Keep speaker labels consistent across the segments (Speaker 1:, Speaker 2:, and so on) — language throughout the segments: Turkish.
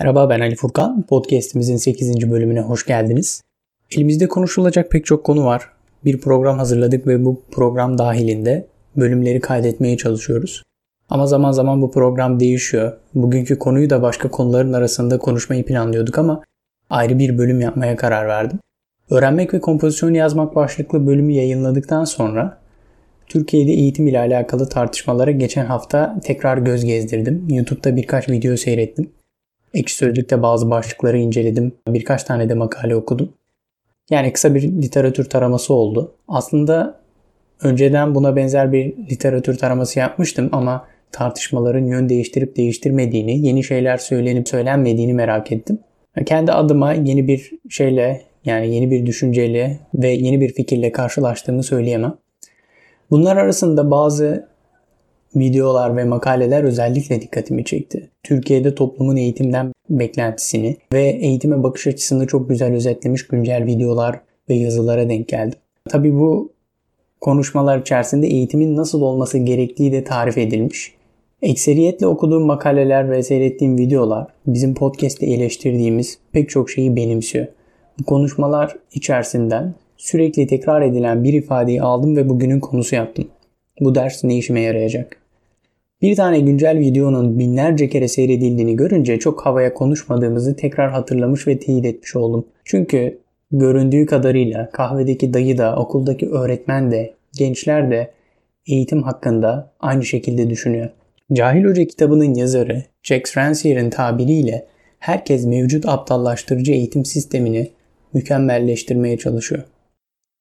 Speaker 1: Merhaba ben Ali Furkan. Podcast'imizin 8. bölümüne hoş geldiniz. Elimizde konuşulacak pek çok konu var. Bir program hazırladık ve bu program dahilinde bölümleri kaydetmeye çalışıyoruz. Ama zaman zaman bu program değişiyor. Bugünkü konuyu da başka konuların arasında konuşmayı planlıyorduk ama ayrı bir bölüm yapmaya karar verdim. Öğrenmek ve kompozisyon yazmak başlıklı bölümü yayınladıktan sonra Türkiye'de eğitim ile alakalı tartışmalara geçen hafta tekrar göz gezdirdim. YouTube'da birkaç video seyrettim. Ekşi Sözlük'te bazı başlıkları inceledim. Birkaç tane de makale okudum. Yani kısa bir literatür taraması oldu. Aslında önceden buna benzer bir literatür taraması yapmıştım ama tartışmaların yön değiştirip değiştirmediğini, yeni şeyler söylenip söylenmediğini merak ettim. Kendi adıma yeni bir şeyle yani yeni bir düşünceyle ve yeni bir fikirle karşılaştığımı söyleyemem. Bunlar arasında bazı videolar ve makaleler özellikle dikkatimi çekti. Türkiye'de toplumun eğitimden beklentisini ve eğitime bakış açısını çok güzel özetlemiş güncel videolar ve yazılara denk geldim. Tabii bu konuşmalar içerisinde eğitimin nasıl olması gerektiği de tarif edilmiş. Ekseriyetle okuduğum makaleler ve seyrettiğim videolar bizim podcast'te eleştirdiğimiz pek çok şeyi benimsiyor. Bu konuşmalar içerisinden sürekli tekrar edilen bir ifadeyi aldım ve bugünün konusu yaptım. Bu ders ne işime yarayacak? Bir tane güncel videonun binlerce kere seyredildiğini görünce çok havaya konuşmadığımızı tekrar hatırlamış ve teyit etmiş oldum. Çünkü göründüğü kadarıyla kahvedeki dayı da, okuldaki öğretmen de, gençler de eğitim hakkında aynı şekilde düşünüyor. Cahil Hoca kitabının yazarı Jack Rancier'in tabiriyle herkes mevcut aptallaştırıcı eğitim sistemini mükemmelleştirmeye çalışıyor.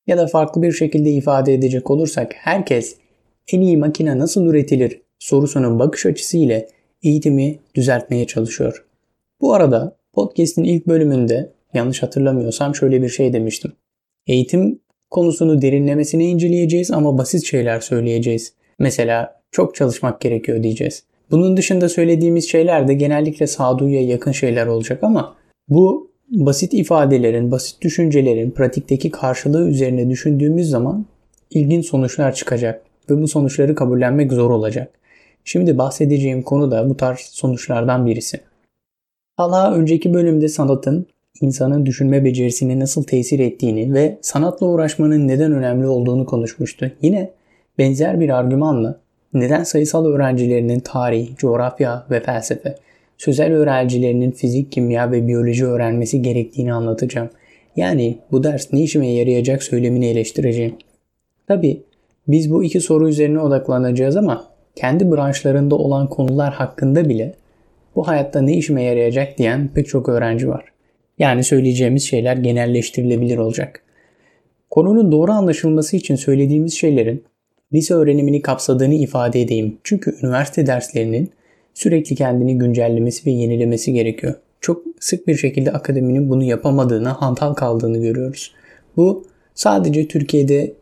Speaker 1: Ya da farklı bir şekilde ifade edecek olursak herkes en iyi makine nasıl üretilir sorusunun bakış açısı ile eğitimi düzeltmeye çalışıyor. Bu arada podcast'in ilk bölümünde yanlış hatırlamıyorsam şöyle bir şey demiştim. Eğitim konusunu derinlemesine inceleyeceğiz ama basit şeyler söyleyeceğiz. Mesela çok çalışmak gerekiyor diyeceğiz. Bunun dışında söylediğimiz şeyler de genellikle sağduyuya yakın şeyler olacak ama bu basit ifadelerin, basit düşüncelerin pratikteki karşılığı üzerine düşündüğümüz zaman ilginç sonuçlar çıkacak ve bu sonuçları kabullenmek zor olacak. Şimdi bahsedeceğim konu da bu tarz sonuçlardan birisi. Talha önceki bölümde sanatın insanın düşünme becerisine nasıl tesir ettiğini ve sanatla uğraşmanın neden önemli olduğunu konuşmuştu. Yine benzer bir argümanla neden sayısal öğrencilerinin tarih, coğrafya ve felsefe, sözel öğrencilerinin fizik, kimya ve biyoloji öğrenmesi gerektiğini anlatacağım. Yani bu ders ne işime yarayacak söylemini eleştireceğim. Tabi biz bu iki soru üzerine odaklanacağız ama kendi branşlarında olan konular hakkında bile bu hayatta ne işime yarayacak diyen pek çok öğrenci var. Yani söyleyeceğimiz şeyler genelleştirilebilir olacak. Konunun doğru anlaşılması için söylediğimiz şeylerin lise öğrenimini kapsadığını ifade edeyim. Çünkü üniversite derslerinin sürekli kendini güncellemesi ve yenilemesi gerekiyor. Çok sık bir şekilde akademinin bunu yapamadığını, hantal kaldığını görüyoruz. Bu sadece Türkiye'de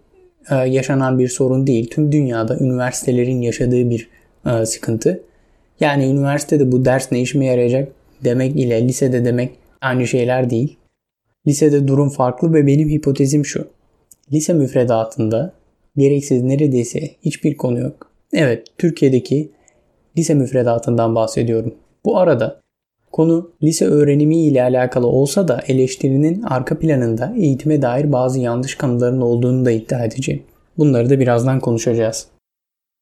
Speaker 1: yaşanan bir sorun değil. Tüm dünyada üniversitelerin yaşadığı bir e, sıkıntı. Yani üniversitede bu ders ne işime yarayacak demek ile lisede demek aynı şeyler değil. Lisede durum farklı ve benim hipotezim şu. Lise müfredatında gereksiz neredeyse hiçbir konu yok. Evet, Türkiye'deki lise müfredatından bahsediyorum. Bu arada Konu lise öğrenimi ile alakalı olsa da eleştirinin arka planında eğitime dair bazı yanlış kanıların olduğunu da iddia edeceğim. Bunları da birazdan konuşacağız.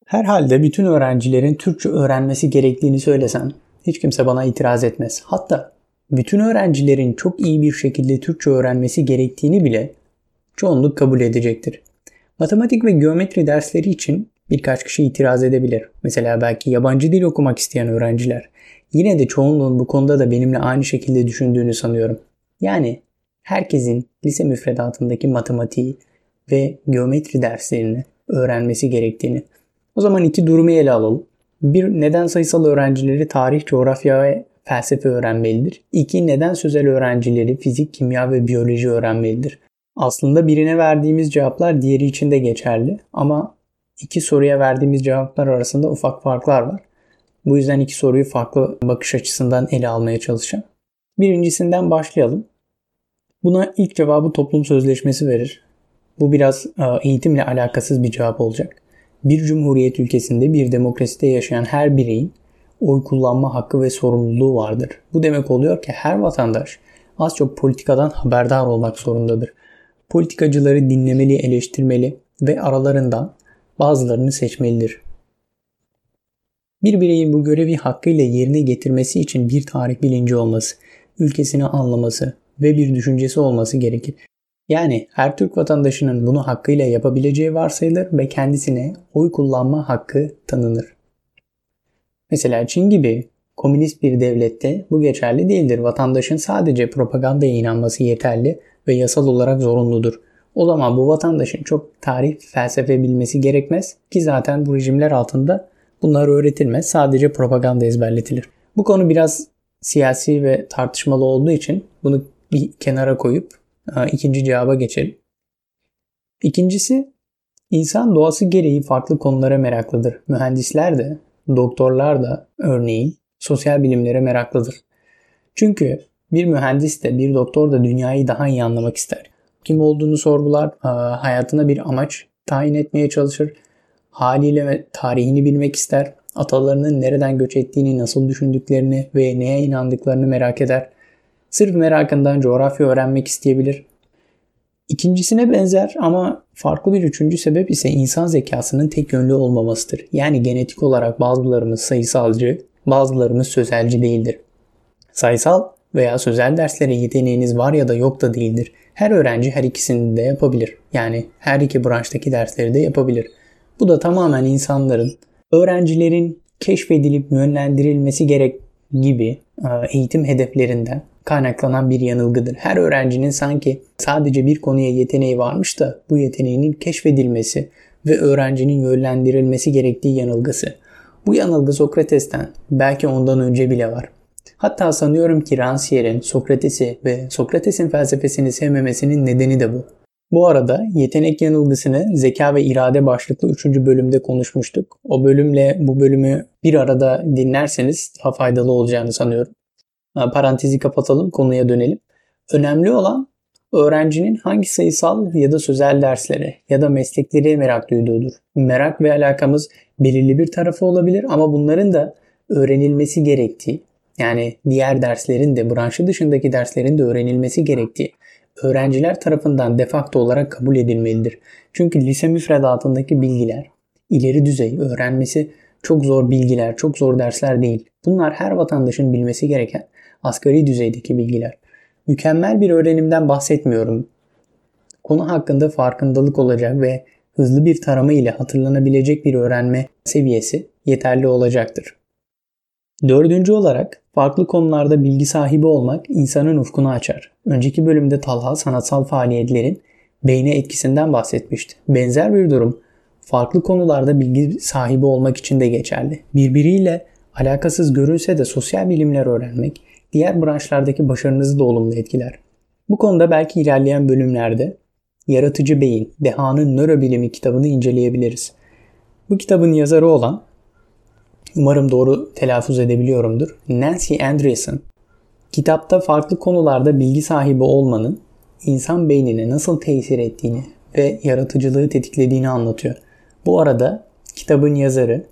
Speaker 1: Herhalde bütün öğrencilerin Türkçe öğrenmesi gerektiğini söylesem hiç kimse bana itiraz etmez. Hatta bütün öğrencilerin çok iyi bir şekilde Türkçe öğrenmesi gerektiğini bile çoğunluk kabul edecektir. Matematik ve geometri dersleri için birkaç kişi itiraz edebilir. Mesela belki yabancı dil okumak isteyen öğrenciler Yine de çoğunluğun bu konuda da benimle aynı şekilde düşündüğünü sanıyorum. Yani herkesin lise müfredatındaki matematiği ve geometri derslerini öğrenmesi gerektiğini. O zaman iki durumu ele alalım. Bir, neden sayısal öğrencileri tarih, coğrafya ve felsefe öğrenmelidir? İki, neden sözel öğrencileri fizik, kimya ve biyoloji öğrenmelidir? Aslında birine verdiğimiz cevaplar diğeri için de geçerli ama iki soruya verdiğimiz cevaplar arasında ufak farklar var. Bu yüzden iki soruyu farklı bakış açısından ele almaya çalışacağım. Birincisinden başlayalım. Buna ilk cevabı toplum sözleşmesi verir. Bu biraz e, eğitimle alakasız bir cevap olacak. Bir cumhuriyet ülkesinde bir demokraside yaşayan her bireyin oy kullanma hakkı ve sorumluluğu vardır. Bu demek oluyor ki her vatandaş az çok politikadan haberdar olmak zorundadır. Politikacıları dinlemeli, eleştirmeli ve aralarından bazılarını seçmelidir. Bir bireyin bu görevi hakkıyla yerine getirmesi için bir tarih bilinci olması, ülkesini anlaması ve bir düşüncesi olması gerekir. Yani her Türk vatandaşının bunu hakkıyla yapabileceği varsayılır ve kendisine oy kullanma hakkı tanınır. Mesela Çin gibi komünist bir devlette bu geçerli değildir. Vatandaşın sadece propagandaya inanması yeterli ve yasal olarak zorunludur. O zaman bu vatandaşın çok tarih, felsefe bilmesi gerekmez ki zaten bu rejimler altında bunlar öğretilmez. Sadece propaganda ezberletilir. Bu konu biraz siyasi ve tartışmalı olduğu için bunu bir kenara koyup e, ikinci cevaba geçelim. İkincisi, insan doğası gereği farklı konulara meraklıdır. Mühendisler de, doktorlar da örneğin sosyal bilimlere meraklıdır. Çünkü bir mühendis de bir doktor da dünyayı daha iyi anlamak ister. Kim olduğunu sorgular, e, hayatına bir amaç tayin etmeye çalışır, haliyle ve tarihini bilmek ister, atalarının nereden göç ettiğini, nasıl düşündüklerini ve neye inandıklarını merak eder. Sırf merakından coğrafya öğrenmek isteyebilir. İkincisine benzer ama farklı bir üçüncü sebep ise insan zekasının tek yönlü olmamasıdır. Yani genetik olarak bazılarımız sayısalcı, bazılarımız sözelci değildir. Sayısal veya sözel derslere yeteneğiniz var ya da yok da değildir. Her öğrenci her ikisini de yapabilir. Yani her iki branştaki dersleri de yapabilir. Bu da tamamen insanların, öğrencilerin keşfedilip yönlendirilmesi gerek gibi e, eğitim hedeflerinden kaynaklanan bir yanılgıdır. Her öğrencinin sanki sadece bir konuya yeteneği varmış da bu yeteneğinin keşfedilmesi ve öğrencinin yönlendirilmesi gerektiği yanılgısı. Bu yanılgı Sokrates'ten belki ondan önce bile var. Hatta sanıyorum ki Rancière'in Sokrates'i ve Sokrates'in felsefesini sevmemesinin nedeni de bu. Bu arada yetenek yanılgısını zeka ve irade başlıklı 3. bölümde konuşmuştuk. O bölümle bu bölümü bir arada dinlerseniz daha faydalı olacağını sanıyorum. Parantezi kapatalım, konuya dönelim. Önemli olan öğrencinin hangi sayısal ya da sözel derslere ya da meslekleri merak duyduğudur. Merak ve alakamız belirli bir tarafı olabilir ama bunların da öğrenilmesi gerektiği, yani diğer derslerin de branşı dışındaki derslerin de öğrenilmesi gerektiği öğrenciler tarafından defakto olarak kabul edilmelidir. Çünkü lise müfredatındaki bilgiler ileri düzey öğrenmesi çok zor bilgiler, çok zor dersler değil. Bunlar her vatandaşın bilmesi gereken asgari düzeydeki bilgiler. Mükemmel bir öğrenimden bahsetmiyorum. Konu hakkında farkındalık olacak ve hızlı bir tarama ile hatırlanabilecek bir öğrenme seviyesi yeterli olacaktır. Dördüncü olarak farklı konularda bilgi sahibi olmak insanın ufkunu açar. Önceki bölümde Talha sanatsal faaliyetlerin beyne etkisinden bahsetmişti. Benzer bir durum farklı konularda bilgi sahibi olmak için de geçerli. Birbiriyle alakasız görünse de sosyal bilimler öğrenmek diğer branşlardaki başarınızı da olumlu etkiler. Bu konuda belki ilerleyen bölümlerde Yaratıcı Beyin, Deha'nın Nörobilimi kitabını inceleyebiliriz. Bu kitabın yazarı olan umarım doğru telaffuz edebiliyorumdur. Nancy Andreessen kitapta farklı konularda bilgi sahibi olmanın insan beynine nasıl tesir ettiğini ve yaratıcılığı tetiklediğini anlatıyor. Bu arada kitabın yazarı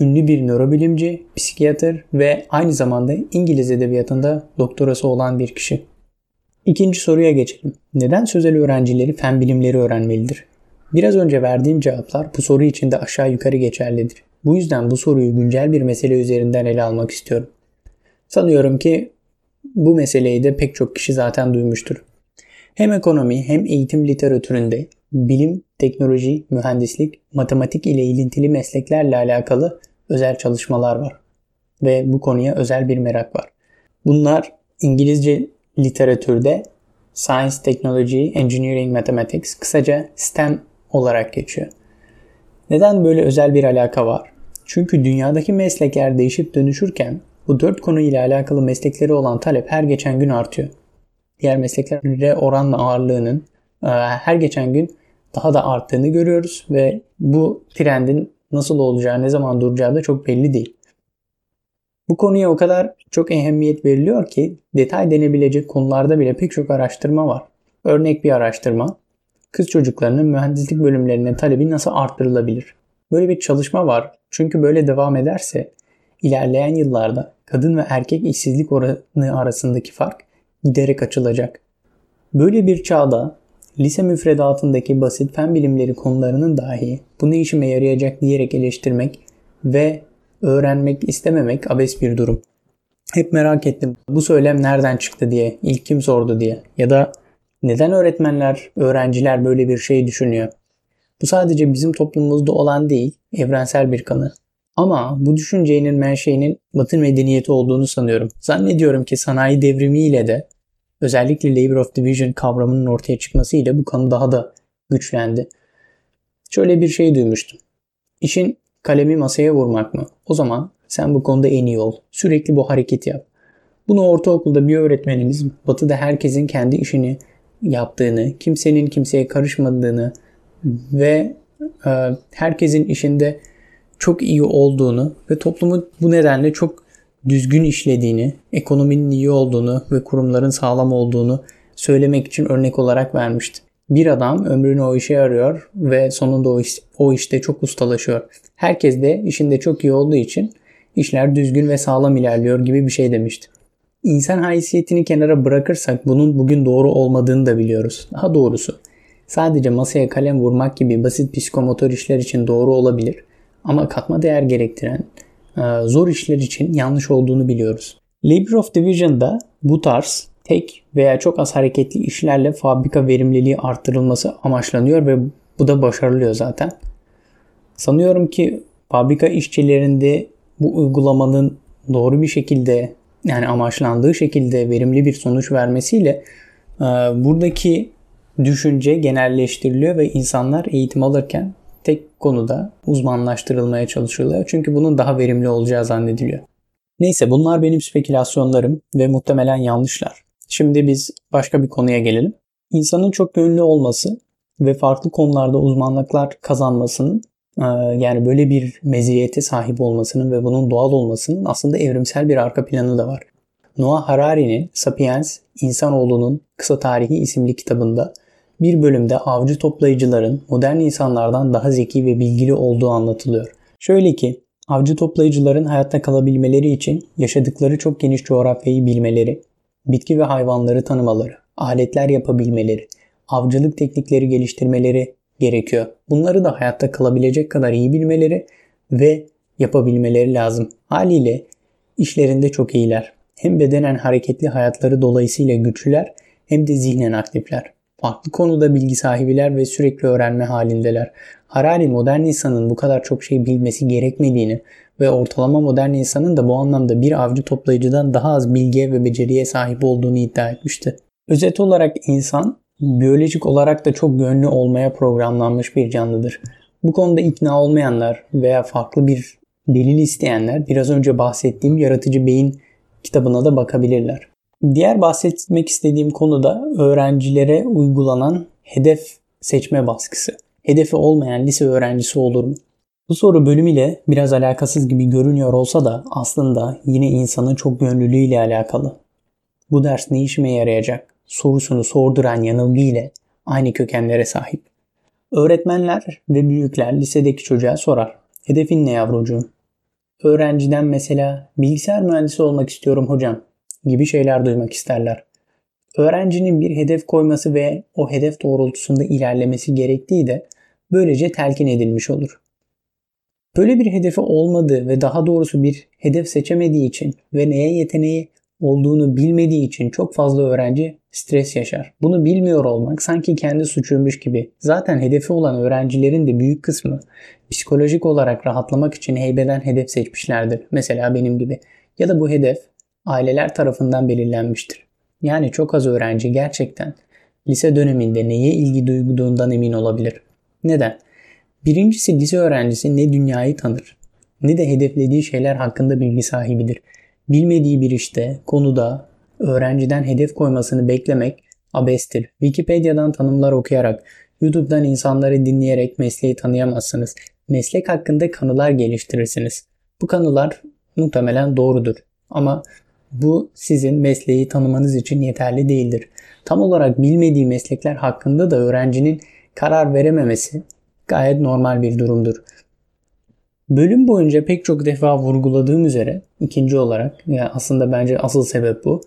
Speaker 1: ünlü bir nörobilimci, psikiyatr ve aynı zamanda İngiliz edebiyatında doktorası olan bir kişi. İkinci soruya geçelim. Neden sözel öğrencileri fen bilimleri öğrenmelidir? Biraz önce verdiğim cevaplar bu soru için de aşağı yukarı geçerlidir. Bu yüzden bu soruyu güncel bir mesele üzerinden ele almak istiyorum. Sanıyorum ki bu meseleyi de pek çok kişi zaten duymuştur. Hem ekonomi hem eğitim literatüründe bilim, teknoloji, mühendislik, matematik ile ilintili mesleklerle alakalı özel çalışmalar var. Ve bu konuya özel bir merak var. Bunlar İngilizce literatürde Science, Technology, Engineering, Mathematics kısaca STEM olarak geçiyor. Neden böyle özel bir alaka var? Çünkü dünyadaki meslekler değişip dönüşürken bu dört konu ile alakalı meslekleri olan talep her geçen gün artıyor. Diğer mesleklere oranla ağırlığının e, her geçen gün daha da arttığını görüyoruz ve bu trendin nasıl olacağı, ne zaman duracağı da çok belli değil. Bu konuya o kadar çok ehemmiyet veriliyor ki detay denebilecek konularda bile pek çok araştırma var. Örnek bir araştırma, kız çocuklarının mühendislik bölümlerine talebi nasıl arttırılabilir? Böyle bir çalışma var. Çünkü böyle devam ederse ilerleyen yıllarda kadın ve erkek işsizlik oranı arasındaki fark giderek açılacak. Böyle bir çağda lise müfredatındaki basit fen bilimleri konularının dahi bu ne işime yarayacak diyerek eleştirmek ve öğrenmek istememek abes bir durum. Hep merak ettim bu söylem nereden çıktı diye, ilk kim sordu diye ya da neden öğretmenler, öğrenciler böyle bir şey düşünüyor? Bu sadece bizim toplumumuzda olan değil, evrensel bir kanı. Ama bu düşüncenin menşeinin Batı medeniyeti olduğunu sanıyorum. Zannediyorum ki sanayi devrimiyle de özellikle Labor of Division kavramının ortaya çıkmasıyla bu kanı daha da güçlendi. Şöyle bir şey duymuştum. İşin kalemi masaya vurmak mı? O zaman sen bu konuda en iyi ol. Sürekli bu hareketi yap. Bunu ortaokulda bir öğretmenimiz batıda herkesin kendi işini yaptığını, kimsenin kimseye karışmadığını ve e, herkesin işinde çok iyi olduğunu ve toplumu bu nedenle çok düzgün işlediğini, ekonominin iyi olduğunu ve kurumların sağlam olduğunu söylemek için örnek olarak vermişti. Bir adam ömrünü o işe arıyor ve sonunda o, iş, o işte çok ustalaşıyor. Herkes de işinde çok iyi olduğu için işler düzgün ve sağlam ilerliyor gibi bir şey demişti. İnsan haysiyetini kenara bırakırsak bunun bugün doğru olmadığını da biliyoruz. Daha doğrusu sadece masaya kalem vurmak gibi basit psikomotor işler için doğru olabilir ama katma değer gerektiren e, zor işler için yanlış olduğunu biliyoruz. Labor of Division'da bu tarz tek veya çok az hareketli işlerle fabrika verimliliği arttırılması amaçlanıyor ve bu da başarılıyor zaten. Sanıyorum ki fabrika işçilerinde bu uygulamanın doğru bir şekilde yani amaçlandığı şekilde verimli bir sonuç vermesiyle e, buradaki düşünce genelleştiriliyor ve insanlar eğitim alırken tek konuda uzmanlaştırılmaya çalışılıyor. Çünkü bunun daha verimli olacağı zannediliyor. Neyse bunlar benim spekülasyonlarım ve muhtemelen yanlışlar. Şimdi biz başka bir konuya gelelim. İnsanın çok gönüllü olması ve farklı konularda uzmanlıklar kazanmasının e, yani böyle bir meziyete sahip olmasının ve bunun doğal olmasının aslında evrimsel bir arka planı da var. Noah Harari'nin Sapiens, İnsanoğlunun Kısa Tarihi isimli kitabında bir bölümde avcı toplayıcıların modern insanlardan daha zeki ve bilgili olduğu anlatılıyor. Şöyle ki, avcı toplayıcıların hayatta kalabilmeleri için yaşadıkları çok geniş coğrafyayı bilmeleri, bitki ve hayvanları tanımaları, aletler yapabilmeleri, avcılık teknikleri geliştirmeleri gerekiyor. Bunları da hayatta kalabilecek kadar iyi bilmeleri ve yapabilmeleri lazım. Haliyle işlerinde çok iyiler. Hem bedenen hareketli hayatları dolayısıyla güçlüler hem de zihnen aktifler. Farklı konuda bilgi sahibiler ve sürekli öğrenme halindeler. Harari modern insanın bu kadar çok şey bilmesi gerekmediğini ve ortalama modern insanın da bu anlamda bir avcı toplayıcıdan daha az bilgiye ve beceriye sahip olduğunu iddia etmişti. Özet olarak insan biyolojik olarak da çok gönlü olmaya programlanmış bir canlıdır. Bu konuda ikna olmayanlar veya farklı bir delil isteyenler biraz önce bahsettiğim yaratıcı beyin kitabına da bakabilirler. Diğer bahsetmek istediğim konu da öğrencilere uygulanan hedef seçme baskısı. Hedefi olmayan lise öğrencisi olur mu? Bu soru bölümüyle biraz alakasız gibi görünüyor olsa da aslında yine insanın çok gönüllülüğüyle alakalı. Bu ders ne işime yarayacak sorusunu sorduran yanılgı ile aynı kökenlere sahip. Öğretmenler ve büyükler lisedeki çocuğa sorar. Hedefin ne yavrucuğum? Öğrenciden mesela bilgisayar mühendisi olmak istiyorum hocam gibi şeyler duymak isterler. Öğrencinin bir hedef koyması ve o hedef doğrultusunda ilerlemesi gerektiği de böylece telkin edilmiş olur. Böyle bir hedefi olmadığı ve daha doğrusu bir hedef seçemediği için ve neye yeteneği olduğunu bilmediği için çok fazla öğrenci stres yaşar. Bunu bilmiyor olmak sanki kendi suçuymuş gibi. Zaten hedefi olan öğrencilerin de büyük kısmı psikolojik olarak rahatlamak için heybeden hedef seçmişlerdir. Mesela benim gibi. Ya da bu hedef aileler tarafından belirlenmiştir. Yani çok az öğrenci gerçekten lise döneminde neye ilgi duyduğundan emin olabilir. Neden? Birincisi lise öğrencisi ne dünyayı tanır ne de hedeflediği şeyler hakkında bilgi sahibidir. Bilmediği bir işte, konuda öğrenciden hedef koymasını beklemek abestir. Wikipedia'dan tanımlar okuyarak, YouTube'dan insanları dinleyerek mesleği tanıyamazsınız. Meslek hakkında kanılar geliştirirsiniz. Bu kanılar muhtemelen doğrudur. Ama bu sizin mesleği tanımanız için yeterli değildir. Tam olarak bilmediği meslekler hakkında da öğrencinin karar verememesi gayet normal bir durumdur. Bölüm boyunca pek çok defa vurguladığım üzere ikinci olarak yani aslında bence asıl sebep bu.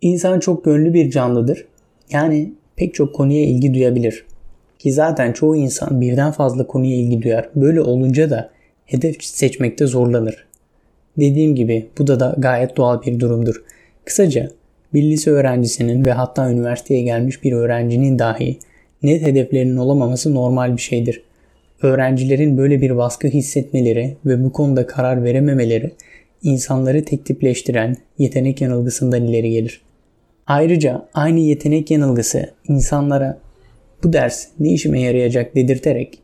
Speaker 1: İnsan çok gönlü bir canlıdır. Yani pek çok konuya ilgi duyabilir. Ki zaten çoğu insan birden fazla konuya ilgi duyar. Böyle olunca da hedef seçmekte zorlanır. Dediğim gibi bu da, da gayet doğal bir durumdur. Kısaca bir lise öğrencisinin ve hatta üniversiteye gelmiş bir öğrencinin dahi net hedeflerinin olamaması normal bir şeydir. Öğrencilerin böyle bir baskı hissetmeleri ve bu konuda karar verememeleri insanları tek tipleştiren yetenek yanılgısından ileri gelir. Ayrıca aynı yetenek yanılgısı insanlara bu ders ne işime yarayacak dedirterek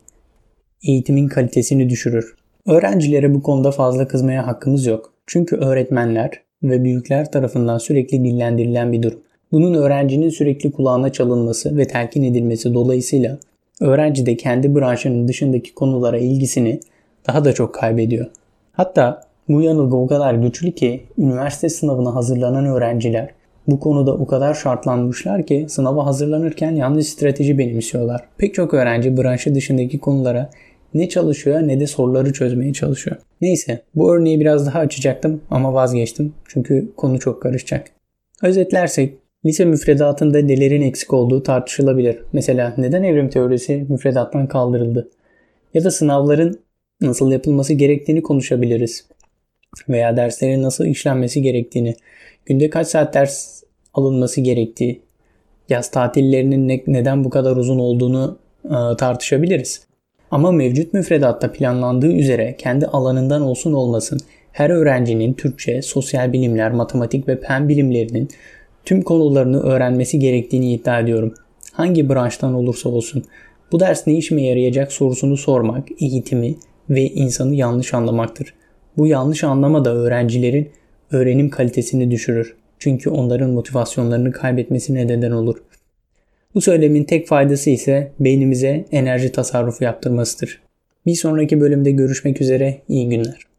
Speaker 1: eğitimin kalitesini düşürür. Öğrencilere bu konuda fazla kızmaya hakkımız yok. Çünkü öğretmenler ve büyükler tarafından sürekli dillendirilen bir durum. Bunun öğrencinin sürekli kulağına çalınması ve telkin edilmesi dolayısıyla öğrenci de kendi branşının dışındaki konulara ilgisini daha da çok kaybediyor. Hatta bu yanılgı o kadar güçlü ki üniversite sınavına hazırlanan öğrenciler bu konuda o kadar şartlanmışlar ki sınava hazırlanırken yanlış strateji benimsiyorlar. Pek çok öğrenci branşı dışındaki konulara ne çalışıyor ne de soruları çözmeye çalışıyor. Neyse bu örneği biraz daha açacaktım ama vazgeçtim çünkü konu çok karışacak. Özetlersek lise müfredatında nelerin eksik olduğu tartışılabilir. Mesela neden evrim teorisi müfredattan kaldırıldı? Ya da sınavların nasıl yapılması gerektiğini konuşabiliriz. Veya derslerin nasıl işlenmesi gerektiğini, günde kaç saat ders alınması gerektiği, yaz tatillerinin ne, neden bu kadar uzun olduğunu e, tartışabiliriz. Ama mevcut müfredatta planlandığı üzere kendi alanından olsun olmasın her öğrencinin Türkçe, sosyal bilimler, matematik ve fen bilimlerinin tüm konularını öğrenmesi gerektiğini iddia ediyorum. Hangi branştan olursa olsun bu ders ne işime yarayacak sorusunu sormak eğitimi ve insanı yanlış anlamaktır. Bu yanlış anlama da öğrencilerin öğrenim kalitesini düşürür. Çünkü onların motivasyonlarını kaybetmesine neden olur. Bu söylemin tek faydası ise beynimize enerji tasarrufu yaptırmasıdır. Bir sonraki bölümde görüşmek üzere, iyi günler.